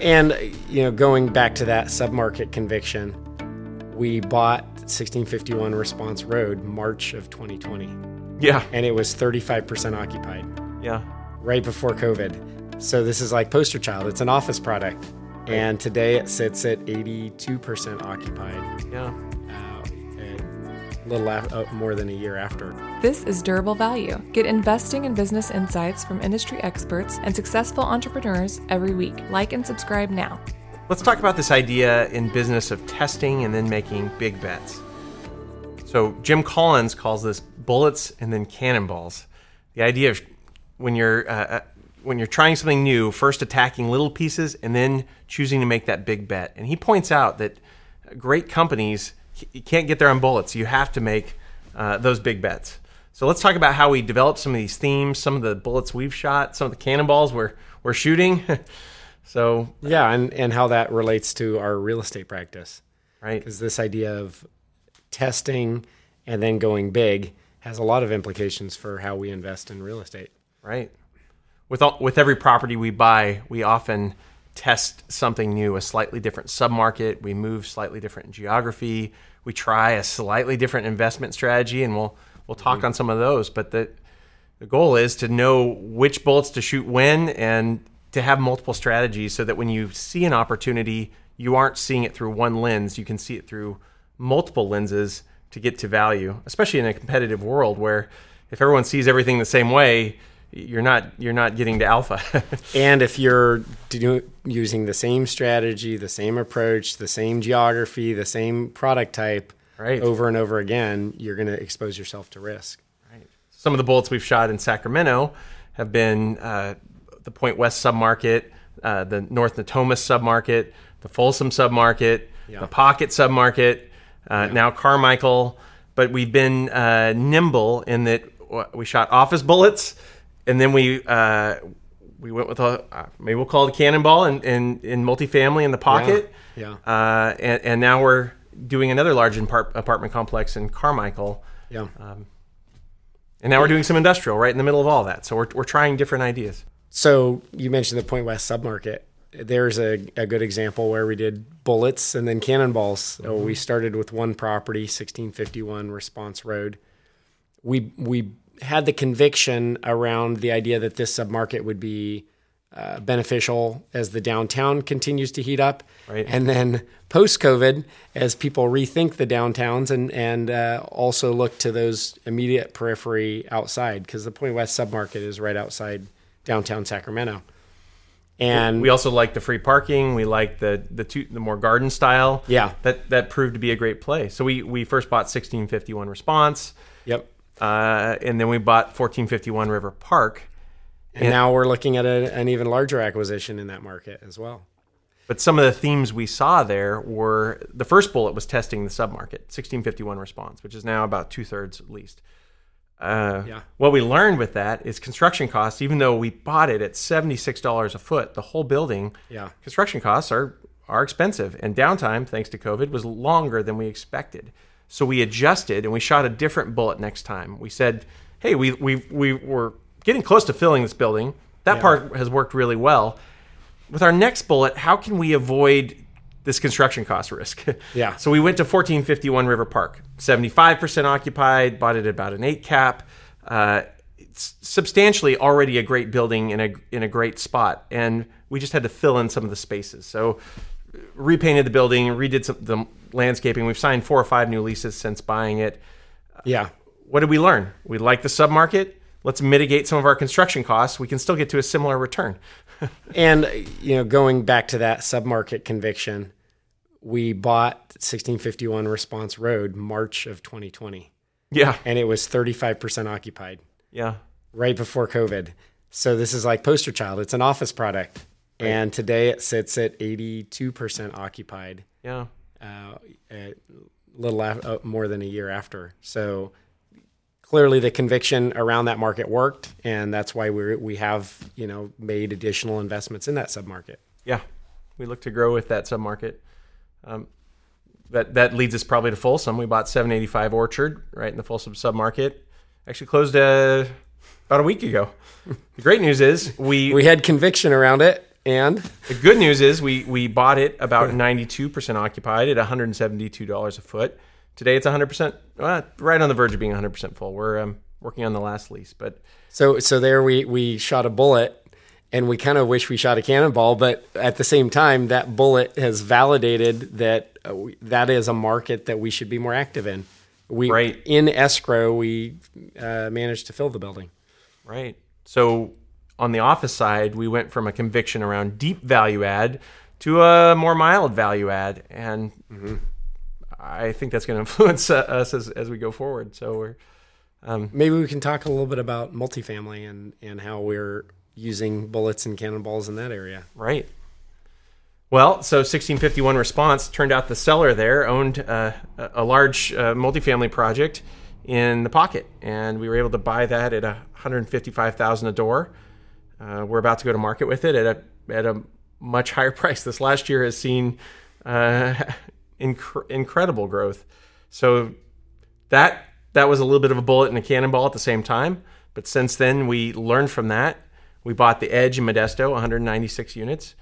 and you know, going back to that submarket conviction, we bought 1651 Response Road March of 2020, Yeah. and it was 35% occupied Yeah. right before COVID. So this is like poster child. It's an office product, and today it sits at 82% occupied. Yeah. A little af- uh, more than a year after. This is Durable Value. Get investing and business insights from industry experts and successful entrepreneurs every week. Like and subscribe now. Let's talk about this idea in business of testing and then making big bets. So Jim Collins calls this bullets and then cannonballs. The idea of when you're uh, uh, when you're trying something new, first attacking little pieces and then choosing to make that big bet. And he points out that great companies you can't get there on bullets. You have to make uh, those big bets. So let's talk about how we developed some of these themes, some of the bullets we've shot, some of the cannonballs we're we're shooting. so Yeah, and, and how that relates to our real estate practice. right, Because this idea of testing and then going big has a lot of implications for how we invest in real estate. right. With all, with every property we buy, we often test something new, a slightly different submarket. We move slightly different geography. We try a slightly different investment strategy, and we'll we'll talk mm-hmm. on some of those. But the the goal is to know which bullets to shoot when, and to have multiple strategies, so that when you see an opportunity, you aren't seeing it through one lens. You can see it through multiple lenses to get to value, especially in a competitive world where if everyone sees everything the same way, you're not you're not getting to alpha. And if you're do, using the same strategy, the same approach, the same geography, the same product type Right. over and over again, you're going to expose yourself to risk. Right. Some of the bullets we've shot in Sacramento have been uh, the Point West submarket, uh, the North Natomas submarket, the Folsom submarket, Yeah. the Pocket submarket, uh, now Carmichael. But we've been uh, nimble in that we shot office bullets, and then we uh, we went with a uh, maybe we'll call it a cannonball in, in, in multifamily in the pocket. Yeah. Uh, and, and now we're doing another large impart- apartment complex in Carmichael. Yeah. Um, And now we're doing some industrial right in the middle of all that. So we're, we're trying different ideas. So you mentioned the Point West submarket. There's a, a good example where we did bullets and then cannonballs. So we started with one property, 1651 Response Road. We we had the conviction around the idea that this submarket would be uh, beneficial as the downtown continues to heat up, Right. and then post COVID, as people rethink the downtowns and and uh, also look to those immediate periphery outside, because the Point West submarket is right outside downtown Sacramento. And We also like the free parking. We like the the two, the more garden style. Yeah. that that proved to be a great play. So we we first bought 1651 Response, yep. Uh, and then we bought 1451 River Park. And now we're looking at a, an even larger acquisition in that market as well. But some of the themes we saw there were the first bullet was testing the submarket, 1651 Response, which is now about two thirds at least. Uh, Yeah. What we learned with that is construction costs. Even though we bought it at seventy six dollars a foot, the whole building, Yeah. construction costs are are expensive, and downtime, thanks to COVID, was longer than we expected. So we adjusted and we shot a different bullet next time. We said, "Hey, we we we were getting close to filling this building. That part has worked really well. With our next bullet, how can we avoid this construction cost risk?" Yeah. So we went to 1451 River Park, 75% occupied, bought it at about an eight cap. Uh, it's substantially already a great building in a in a great spot, and we just had to fill in some of the spaces. So repainted the building, redid some the landscaping. We've signed four or five new leases since buying it. Yeah. What did we learn? We like the submarket. Let's mitigate some of our construction costs. We can still get to a similar return. And you know, going back to that submarket conviction, we bought 1651 Response Road March of 2020, Yeah, and it was 35% occupied yeah, right before COVID. So this is like poster child. It's an office product, and today it sits at 82% occupied, yeah. uh, a little af- uh, more than a year after. So clearly, the conviction around that market worked, and that's why we we have you know made additional investments in that submarket. Yeah, we look to grow with that submarket. Um, that that leads us probably to Folsom. We bought 785 Orchard right in the Folsom submarket. Actually closed uh, about a week ago. the great news is we, we had conviction around it And The good news is we we bought it about 92% occupied at $172 a foot. Today it's 100%, well, right on the verge of being 100% full. We're um, working on the last lease, but so so there we we shot a bullet and we kind of wish we shot a cannonball, but at the same time that bullet has validated that uh, we- that is a market that we should be more active in. We Right. in escrow we uh, managed to fill the building. Right. So on the office side, we went from a conviction around deep value add to a more mild value add, and I think that's going to influence uh, us as, as we go forward. So we're Maybe we can talk a little bit about multifamily and and how we're using bullets and cannonballs in that area. right. Well, so 1651 response turned out the seller there owned uh, a a large uh, multifamily project in the pocket, and we were able to buy that at 155,000 a door. Uh, we're about to go to market with it at a at a much higher price. This last year has seen uh, inc- incredible growth. So that that was a little bit of a bullet and a cannonball at the same time. But since then, we learned from that. We bought the Edge in Modesto, 196 units.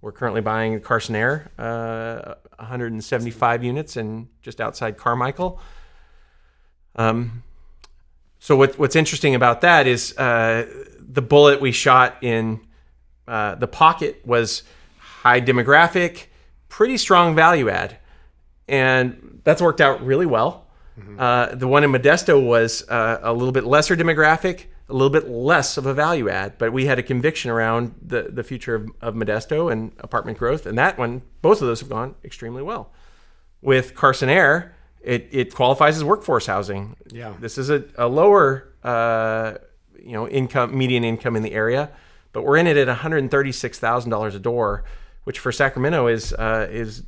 We're currently buying Carson Air, uh, 175 units, and just outside Carmichael. Um, so what, what's interesting about that is uh, the bullet we shot in uh, the pocket was high demographic, pretty strong value add, and that's worked out really well. Uh, the one in Modesto was uh, a little bit lesser demographic, a little bit less of a value add, but we had a conviction around the, the future of, of Modesto and apartment growth, and that one, both of those have gone extremely well. With Carson Air, it, it qualifies as workforce housing. Yeah. This is a, a lower, uh, you know, income median income in the area, but we're in it at one hundred thirty six thousand dollars a door, which for Sacramento is uh, is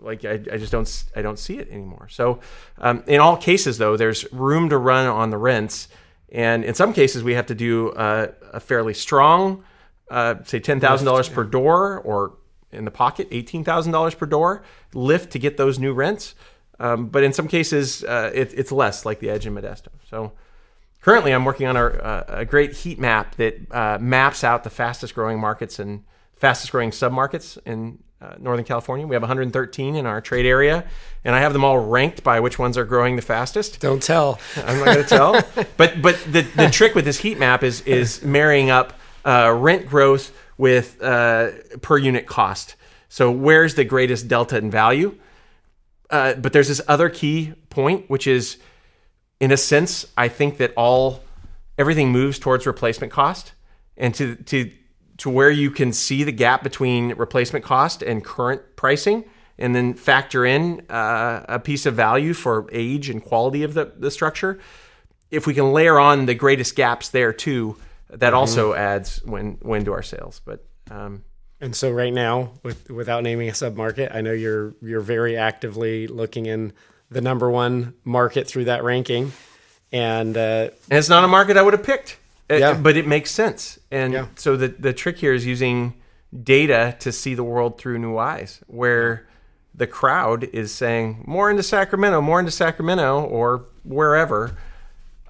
like I, I just don't I don't see it anymore. So um, in all cases though, there's room to run on the rents, and in some cases we have to do uh, a fairly strong, uh, say ten thousand dollars per door, or in the pocket eighteen thousand dollars per door lift to get those new rents. Um, but in some cases, uh, it, it's less, like the Edge in Modesto. So currently, I'm working on a, a, a great heat map that uh, maps out the fastest growing markets and fastest growing submarkets in uh, Northern California. We have 113 in our trade area, and I have them all ranked by which ones are growing the fastest. Don't tell. I'm not going to tell. but but the, the trick with this heat map is is marrying up uh, rent growth with uh, per unit cost. So where's the greatest delta in value? Uh, but there's this other key point, which is, in a sense, I think that all everything moves towards replacement cost, and to to to where you can see the gap between replacement cost and current pricing, and then factor in uh, a piece of value for age and quality of the, the structure. If we can layer on the greatest gaps there too, that also adds when when to our sails. But um, And so right now, with without naming a submarket, I know you're you're very actively looking in the number one market through that ranking, and uh, And it's not a market I would have picked. Uh, Yeah. But it makes sense. And Yeah. so the, the trick here is using data to see the world through new eyes, where the crowd is saying more into Sacramento, more into Sacramento, or wherever.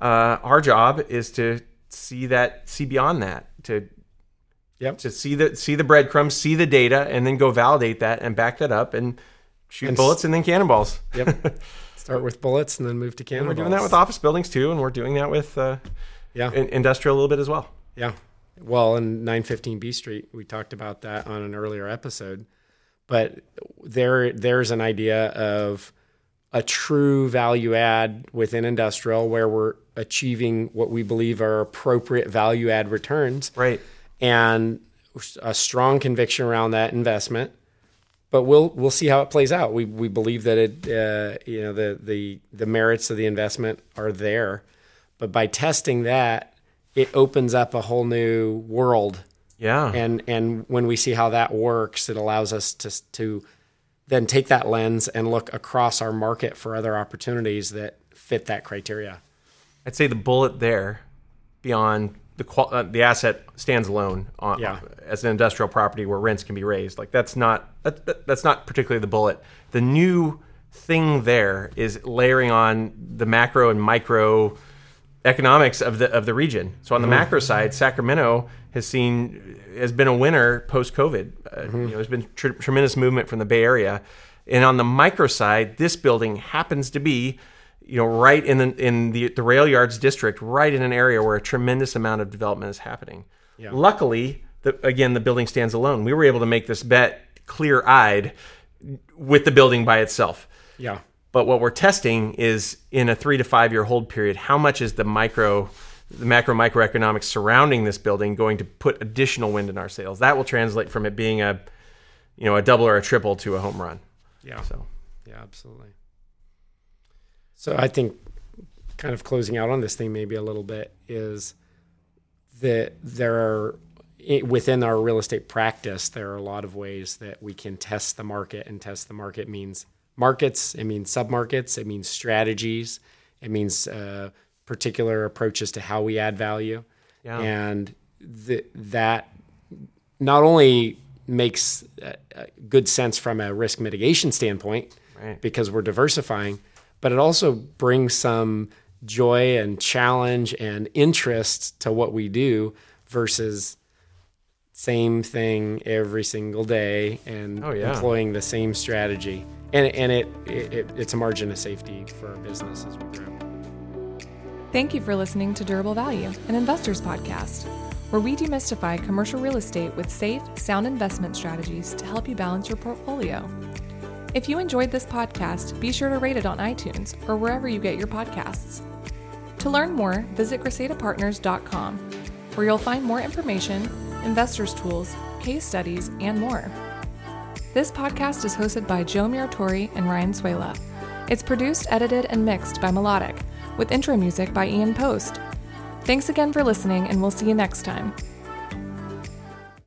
Uh, our job is to see that, see beyond that, to yep, to see the see the breadcrumbs, see the data, and then go validate that and back that up and shoot And bullets and then cannonballs. yep. Start with bullets and then move to And cannonballs. we're doing that with office buildings too, and we're doing that with uh, yeah, in- industrial a little bit as well. Yeah. Well, in 915 B Street, we talked about that on an earlier episode. But there there's an idea of a true value add within industrial where we're achieving what we believe are appropriate value add returns Right. and a strong conviction around that investment. But we'll we'll see how it plays out. We we believe that it uh, you know the the the merits of the investment are there, but by testing that, it opens up a whole new world. Yeah. And and when we see how that works, it allows us to to then take that lens and look across our market for other opportunities that fit that criteria. I'd say the bullet there, beyond the qual- uh, the asset stands alone on, Yeah. as an industrial property where rents can be raised. Like that's not that, that- that's not particularly the bullet. The new thing there is layering on the macro and micro economics of the of the region. So on the macro side, Sacramento has seen has been a winner post COVID. Uh, you know, there's been tr- tremendous movement from the Bay Area, and on the micro side, this building happens to be, you know, right in the in the the rail yards district, right in an area where a tremendous amount of development is happening. Luckily, the, again, the building stands alone. We were able to make this bet clear eyed with the building by itself. Yeah. But what we're testing is in a three to five year hold period, how much is the micro, the macro microeconomics surrounding this building going to put additional wind in our sails? That will translate from it being a, you know, a double or a triple to a home run. Yeah. So Yeah, absolutely. So I think kind of closing out on this thing maybe a little bit is that there are within our real estate practice there are a lot of ways that we can test the market and test the market means markets it means submarkets it means strategies it means uh, particular approaches to how we add value Yeah. and th- that not only makes uh, uh, good sense from a risk mitigation standpoint Right. because we're diversifying, but it also brings some joy and challenge and interest to what we do versus same thing every single day and Oh, yeah. employing the same strategy. And, and it, it, it it's a margin of safety for our business as we grow. Thank you for listening to Durable Value, an investors podcast, where we demystify commercial real estate with safe, sound investment strategies to help you balance your portfolio. If you enjoyed this podcast, be sure to rate it on iTunes or wherever you get your podcasts. To learn more, visit CrescedaPartners.com, where you'll find more information, investors' tools, case studies, and more. This podcast is hosted by Joe Miratori and Ryan Suela. It's produced, edited, and mixed by Melodic, with intro music by Ian Post. Thanks again for listening, and we'll see you next time.